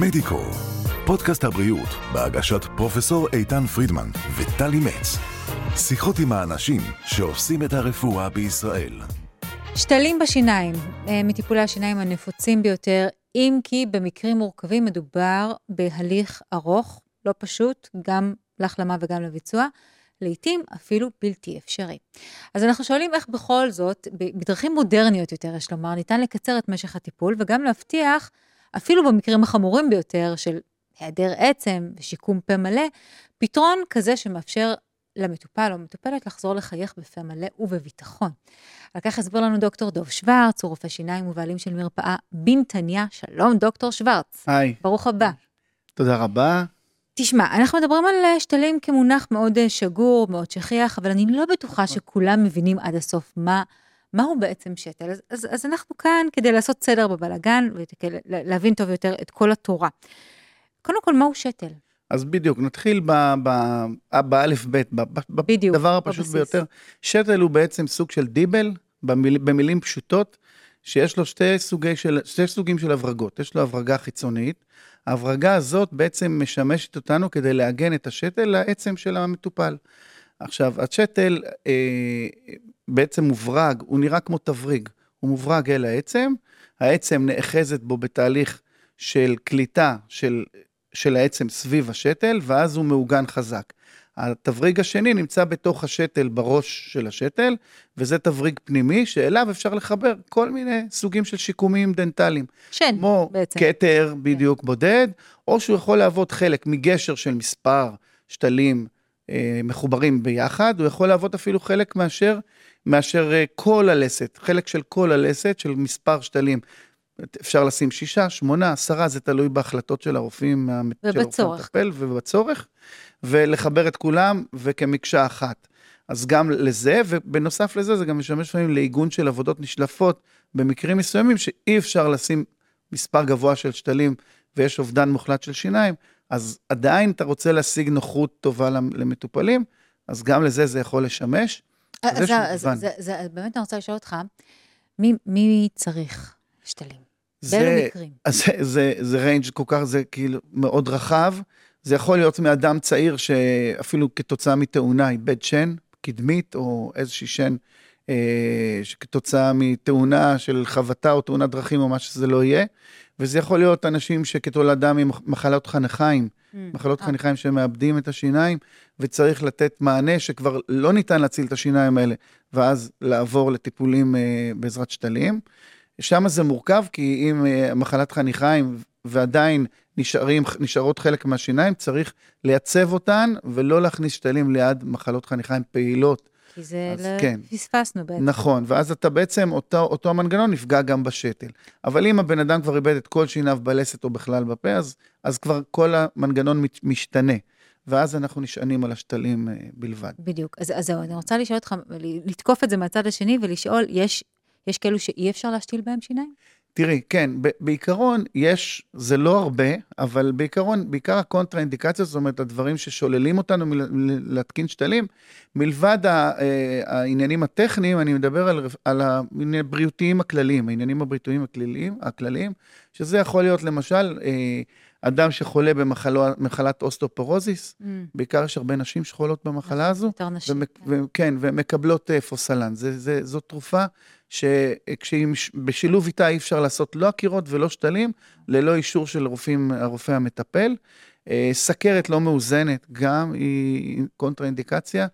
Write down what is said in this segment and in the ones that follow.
מדיקו, פודקאסט הבריאות בהגשת פרופסור איתן פרידמן וטלי מצ. שיחות עם האנשים שעושים את הרפואה בישראל. שתלים בשיניים, אה, מטיפולי השיניים הנפוצים ביותר, אם כי במקרים מורכבים מדובר בהליך ארוך, לא פשוט, גם להחלמה וגם לביצוע. לעתים אפילו בלתי אפשרי. אז אנחנו שואלים איך בכל זאת, בדרכים מודרניות יותר, יש לומר, ניתן לקצר את משך הטיפול וגם להבטיח, אפילו במקרים החמורים ביותר של היעדר עצם ושיקום פה מלא, פתרון כזה שמאפשר למטופל או מטופלת לחזור לחייך בפה מלא ובביטחון. על כך הסביר לנו דוקטור דוב שוורץ, הוא רופא שיניים ובעלים של מרפאה בנתניה. שלום, דוקטור שוורץ. היי. ברוך הבא. תודה רבה. תשמע, אנחנו מדברים על אה, שתלים כמונח מאוד אה, שגור, מאוד שכיח, אבל אני לא בטוחה נכון. שכולם מבינים עד הסוף מה, מהו בעצם שתל. אז, אז, אז אנחנו כאן כדי לעשות סדר בבלגן ולהבין טוב יותר את כל התורה. קודם כל, מהו שתל? אז בדיוק, נתחיל באלף בית, בדבר הפשוט בבסיס. ביותר. שתל הוא בעצם סוג של דיבל, במיל, במילים פשוטות, שיש לו שתי, סוגי של, שתי סוגים של הברגות. יש לו הברגה חיצונית, ההברגה הזאת בעצם משמשת אותנו כדי לעגן את השתל לעצם של המטופל. עכשיו, השתל אה, בעצם מוברג, הוא נראה כמו תבריג, הוא מוברג אל העצם, העצם נאחזת בו בתהליך של קליטה של, של העצם סביב השתל, ואז הוא מעוגן חזק. התבריג השני נמצא בתוך השתל, בראש של השתל, וזה תבריג פנימי שאליו אפשר לחבר כל מיני סוגים של שיקומים דנטליים. שן, כמו בעצם. כמו כתר בדיוק כן. בודד, או שהוא יכול להוות חלק מגשר של מספר שתלים אה, מחוברים ביחד, הוא יכול להוות אפילו חלק מאשר, מאשר אה, כל הלסת, חלק של כל הלסת של מספר שתלים. אפשר לשים שישה, שמונה, עשרה, זה תלוי בהחלטות של הרופאים, ובצורך. המטפל ובצורך, ולחבר את כולם וכמקשה אחת. אז גם לזה, ובנוסף לזה, זה גם משמש לפעמים לעיגון של עבודות נשלפות במקרים מסוימים, שאי אפשר לשים מספר גבוה של שתלים ויש אובדן מוחלט של שיניים, אז עדיין אתה רוצה להשיג נוחות טובה למטופלים, אז גם לזה זה יכול לשמש. אז, אז באמת אני רוצה לשאול אותך, מי, מי צריך שתלים? באילו מקרים? זה, זה, זה ריינג' כל כך, זה כאילו מאוד רחב. זה יכול להיות מאדם צעיר שאפילו כתוצאה מתאונה איבד שן קדמית, או איזושהי שן אה, שכתוצאה מתאונה של חבטה או תאונת דרכים או מה שזה לא יהיה. וזה יכול להיות אנשים שכתולדה ממחלות חניכיים, mm, מחלות אה. חניכיים שמאבדים את השיניים, וצריך לתת מענה שכבר לא ניתן להציל את השיניים האלה, ואז לעבור לטיפולים אה, בעזרת שתלים. שם זה מורכב, כי אם אה, מחלת חניכיים ועדיין נשארים, נשארות חלק מהשיניים, צריך לייצב אותן ולא להכניס שתלים ליד מחלות חניכיים פעילות. כי זה לא כן. פספסנו בעצם. נכון, ואז אתה בעצם, אותו, אותו המנגנון נפגע גם בשתל. אבל אם הבן אדם כבר איבד את כל שיניו בלסת או בכלל בפה, אז, אז כבר כל המנגנון משתנה. ואז אנחנו נשענים על השתלים אה, בלבד. בדיוק. אז, אז זהו, אני רוצה לשאול אותך, לתקוף את זה מהצד השני ולשאול, יש, יש כאלו שאי אפשר להשתיל בהם שיניים? תראי, כן, בעיקרון יש, זה לא הרבה, אבל בעיקרון, בעיקר הקונטרה-אינדיקציות, זאת אומרת, הדברים ששוללים אותנו מלהתקין שתלים, מלבד אה, העניינים הטכניים, אני מדבר על, על הבריאותיים הכלליים, העניינים הבריאותיים הכלליים, הכלליים, שזה יכול להיות למשל, אה, אדם שחולה במחלת אוסטופורוזיס, mm. בעיקר יש הרבה נשים שחולות במחלה נכון, הזו, יותר נשים, כן, כן ומקבלות אה, פוסלן. זה, זה, זו תרופה שבשילוב איתה אי אפשר לעשות לא עקירות ולא שתלים, ללא אישור של רופאים, הרופא המטפל. אה, סכרת לא מאוזנת, גם היא קונטרה-אינדיקציה,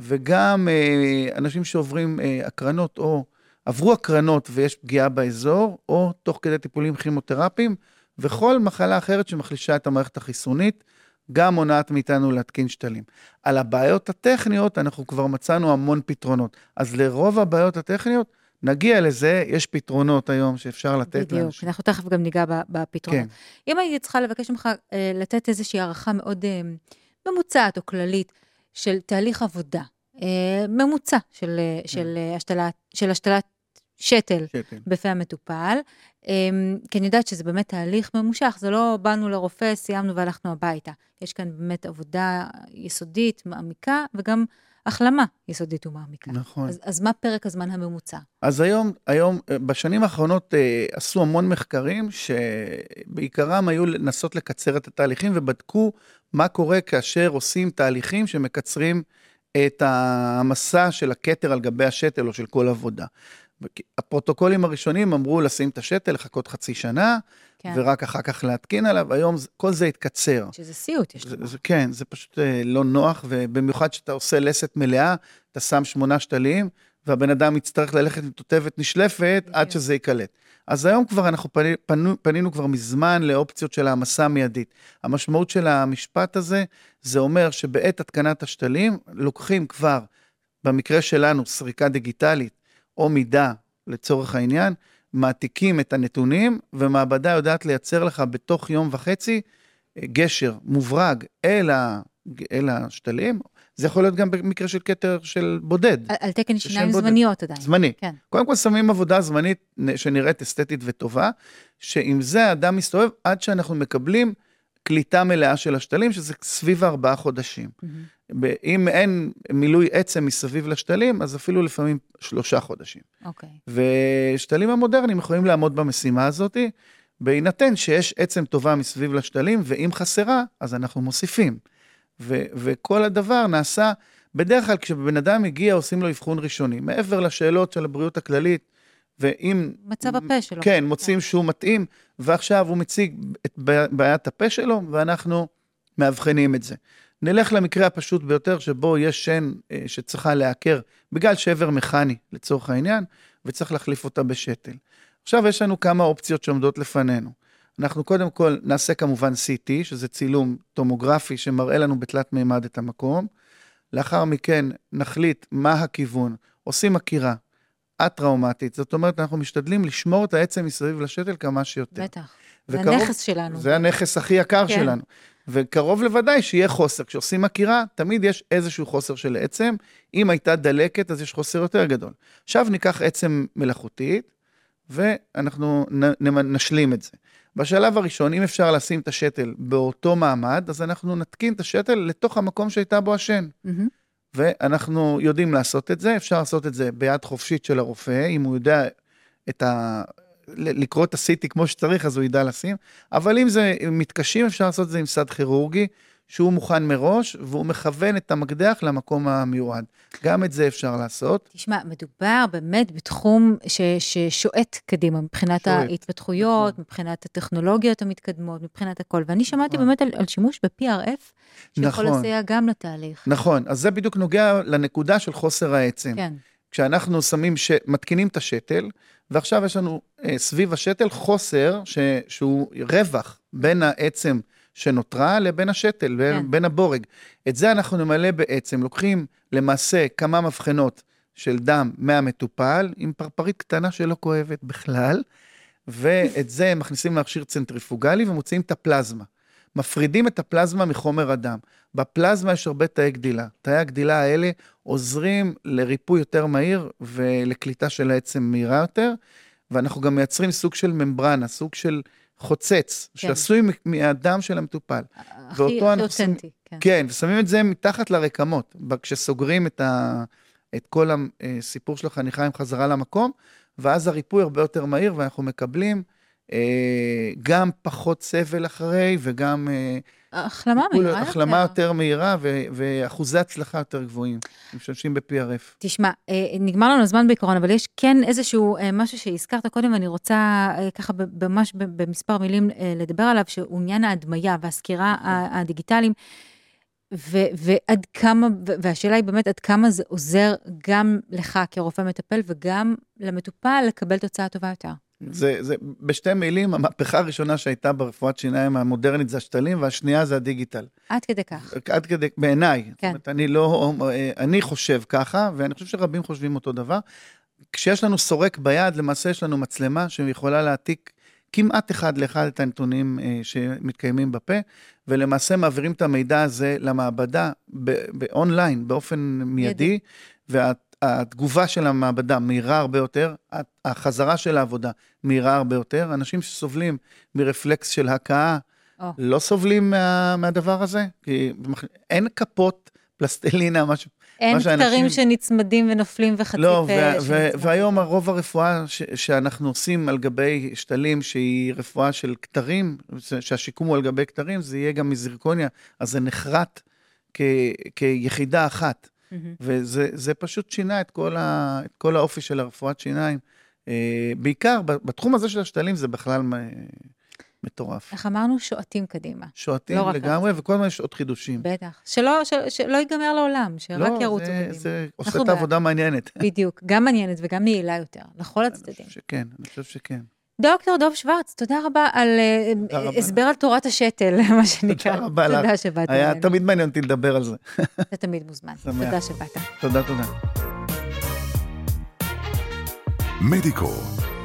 וגם אה, אנשים שעוברים הקרנות או עברו הקרנות ויש פגיעה באזור, או תוך כדי טיפולים כימותרפיים, וכל מחלה אחרת שמחלישה את המערכת החיסונית, גם מונעת מאיתנו להתקין שתלים. על הבעיות הטכניות, אנחנו כבר מצאנו המון פתרונות. אז לרוב הבעיות הטכניות, נגיע לזה, יש פתרונות היום שאפשר לתת בדיוק, לאנשים. בדיוק, אנחנו תכף גם ניגע בפתרונות. כן. אם הייתי צריכה לבקש ממך אה, לתת איזושהי הערכה מאוד אה, ממוצעת או כללית של תהליך עבודה, אה, ממוצע של, כן. של, השתלת, של השתלת שתל, שתל. בפה המטופל, כי אני יודעת שזה באמת תהליך ממושך, זה לא באנו לרופא, סיימנו והלכנו הביתה. יש כאן באמת עבודה יסודית, מעמיקה, וגם החלמה יסודית ומעמיקה. נכון. אז, אז מה פרק הזמן הממוצע? אז היום, היום, אה, בשנים האחרונות אה, עשו המון מחקרים שבעיקרם היו לנסות לקצר את התהליכים ובדקו מה קורה כאשר עושים תהליכים שמקצרים את המסע של הכתר על גבי השתל או של כל עבודה. הפרוטוקולים הראשונים אמרו לשים את השתל, לחכות חצי שנה, כן. ורק אחר כך להתקין עליו, היום כל זה התקצר. שזה סיוט, יש לומר. כן, זה פשוט אה, לא נוח, ובמיוחד כשאתה עושה לסת מלאה, אתה שם שמונה שתלים, והבן אדם יצטרך ללכת עם תותבת נשלפת עד שזה ייקלט. אז היום כבר אנחנו פני, פנו, פנינו כבר מזמן לאופציות של העמסה המיידית. המשמעות של המשפט הזה, זה אומר שבעת התקנת השתלים, לוקחים כבר, במקרה שלנו, סריקה דיגיטלית או מידה לצורך העניין, מעתיקים את הנתונים, ומעבדה יודעת לייצר לך בתוך יום וחצי גשר מוברג אל, ה, אל השתלים, זה יכול להיות גם במקרה של כתר של בודד. על, על תקן שיניים זמניות עדיין. זמני. כן. קודם כל שמים עבודה זמנית שנראית אסתטית וטובה, שעם זה האדם מסתובב עד שאנחנו מקבלים קליטה מלאה של השתלים, שזה סביב ארבעה חודשים. Mm-hmm. אם אין מילוי עצם מסביב לשתלים, אז אפילו לפעמים שלושה חודשים. אוקיי. Okay. ושתלים המודרניים יכולים לעמוד במשימה הזאת, בהינתן שיש עצם טובה מסביב לשתלים, ואם חסרה, אז אנחנו מוסיפים. ו- וכל הדבר נעשה, בדרך כלל כשבן אדם מגיע עושים לו אבחון ראשוני, מעבר לשאלות של הבריאות הכללית, ואם... מצב הפה שלו. כן, מוצאים שהוא מתאים, ועכשיו הוא מציג את בעיית הפה שלו, ואנחנו מאבחנים את זה. נלך למקרה הפשוט ביותר, שבו יש שן אה, שצריכה להיעקר בגלל שבר מכני, לצורך העניין, וצריך להחליף אותה בשתל. עכשיו יש לנו כמה אופציות שעומדות לפנינו. אנחנו קודם כל נעשה כמובן CT, שזה צילום טומוגרפי שמראה לנו בתלת מימד את המקום. לאחר מכן נחליט מה הכיוון, עושים עקירה א-טראומטית, זאת אומרת, אנחנו משתדלים לשמור את העצם מסביב לשתל כמה שיותר. בטח, וקרוב, זה הנכס שלנו. זה הנכס הכי יקר כן. שלנו. וקרוב לוודאי שיהיה חוסר. כשעושים עקירה, תמיד יש איזשהו חוסר של עצם. אם הייתה דלקת, אז יש חוסר יותר גדול. עכשיו ניקח עצם מלאכותית, ואנחנו נשלים את זה. בשלב הראשון, אם אפשר לשים את השתל באותו מעמד, אז אנחנו נתקין את השתל לתוך המקום שהייתה בו השן. Mm-hmm. ואנחנו יודעים לעשות את זה, אפשר לעשות את זה ביד חופשית של הרופא, אם הוא יודע את ה... לקרוא את ה-CT כמו שצריך, אז הוא ידע לשים, אבל אם זה מתקשים, אפשר לעשות את זה עם סד כירורגי, שהוא מוכן מראש, והוא מכוון את המקדח למקום המיועד. גם את זה אפשר לעשות. תשמע, מדובר באמת בתחום ש, ששועט קדימה, מבחינת שועט. ההתפתחויות, נכון. מבחינת הטכנולוגיות המתקדמות, מבחינת הכל. ואני שמעתי נכון. באמת על, על שימוש ב-PRF, שיכול נכון. לסייע גם לתהליך. נכון, אז זה בדיוק נוגע לנקודה של חוסר העצם. כן. כשאנחנו שמים, ש... מתקינים את השתל, ועכשיו יש לנו סביב השתל חוסר ש... שהוא רווח בין העצם שנותרה לבין השתל, כן. בין הבורג. את זה אנחנו נמלא בעצם, לוקחים למעשה כמה מבחנות של דם מהמטופל, עם פרפרית קטנה שלא כואבת בכלל, ואת זה מכניסים למכשיר צנטריפוגלי ומוציאים את הפלזמה. מפרידים את הפלזמה מחומר הדם. בפלזמה יש הרבה תאי גדילה. תאי הגדילה האלה עוזרים לריפוי יותר מהיר ולקליטה של העצם מהירה יותר, ואנחנו גם מייצרים סוג של ממברנה, סוג של חוצץ, כן. שעשוי מהדם של המטופל. הכי אותנטי, כן. כן, ושמים את זה מתחת לרקמות, כשסוגרים את, ה, את כל הסיפור של החניכה עם חזרה למקום, ואז הריפוי הרבה יותר מהיר, ואנחנו מקבלים אה, גם פחות סבל אחרי, וגם... אה, החלמה מהירה יותר. החלמה יותר מהירה ואחוזי הצלחה יותר גבוהים. משתמשים ב-PRF. תשמע, אה, נגמר לנו הזמן בעיקרון, אבל יש כן איזשהו משהו שהזכרת קודם, ואני רוצה ככה ממש במספר מילים לדבר עליו, שהוא עניין ההדמיה והסקירה נכון. הדיגיטליים. ו- ועד כמה, והשאלה היא באמת עד כמה זה עוזר גם לך כרופא מטפל וגם למטופל לקבל תוצאה טובה יותר. זה, זה בשתי מילים, המהפכה הראשונה שהייתה ברפואת שיניים המודרנית זה השתלים, והשנייה זה הדיגיטל. עד כדי כך. עד כדי, בעיניי. כן. זאת אומרת, אני לא, אני חושב ככה, ואני חושב שרבים חושבים אותו דבר. כשיש לנו סורק ביד, למעשה יש לנו מצלמה שיכולה להעתיק כמעט אחד לאחד את הנתונים אה, שמתקיימים בפה, ולמעשה מעבירים את המידע הזה למעבדה באונליין, באופן מיידי, ואת התגובה של המעבדה מהירה הרבה יותר, החזרה של העבודה מהירה הרבה יותר. אנשים שסובלים מרפלקס של הקאה, oh. לא סובלים מה, מהדבר הזה, כי אין כפות, פלסטלינה, משהו. אין כתרים שנצמדים ונופלים וחצי לא, והיום הרוב הרפואה שאנחנו עושים על גבי שתלים, שהיא רפואה של כתרים, שהשיקום הוא על גבי כתרים, זה יהיה גם מזרקוניה, אז זה נחרט כיחידה אחת. וזה פשוט שינה את כל, ה, את כל האופי של הרפואת שיניים. אה, בעיקר בתחום הזה של השתלים זה בכלל מטורף. איך אמרנו? שועטים קדימה. שועטים לא לגמרי, וכל הזמן יש עוד חידושים. בטח. שלא, של, שלא ייגמר לעולם, שרק לא, ירוצו קדימה. לא, זה עושה את העבודה מעניינת. בדיוק, גם מעניינת וגם יעילה יותר, לכל הצדדים. אני חושב שכן, אני חושב שכן. דוקטור דוב שוורץ, תודה רבה על uh, הסבר על תורת השתל, מה שנקרא. תודה רבה לך. תודה שבאת. היה. תמיד מעניין אותי לדבר על זה. אתה תמיד מוזמן. תודה שבאת. תודה, תודה. מדיקו,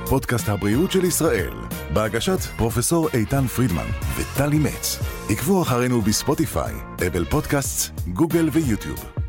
פודקאסט הבריאות של ישראל, בהגשת פרופסור איתן פרידמן וטלי מצ. עקבו אחרינו בספוטיפיי, אפל פודקאסט, גוגל ויוטיוב.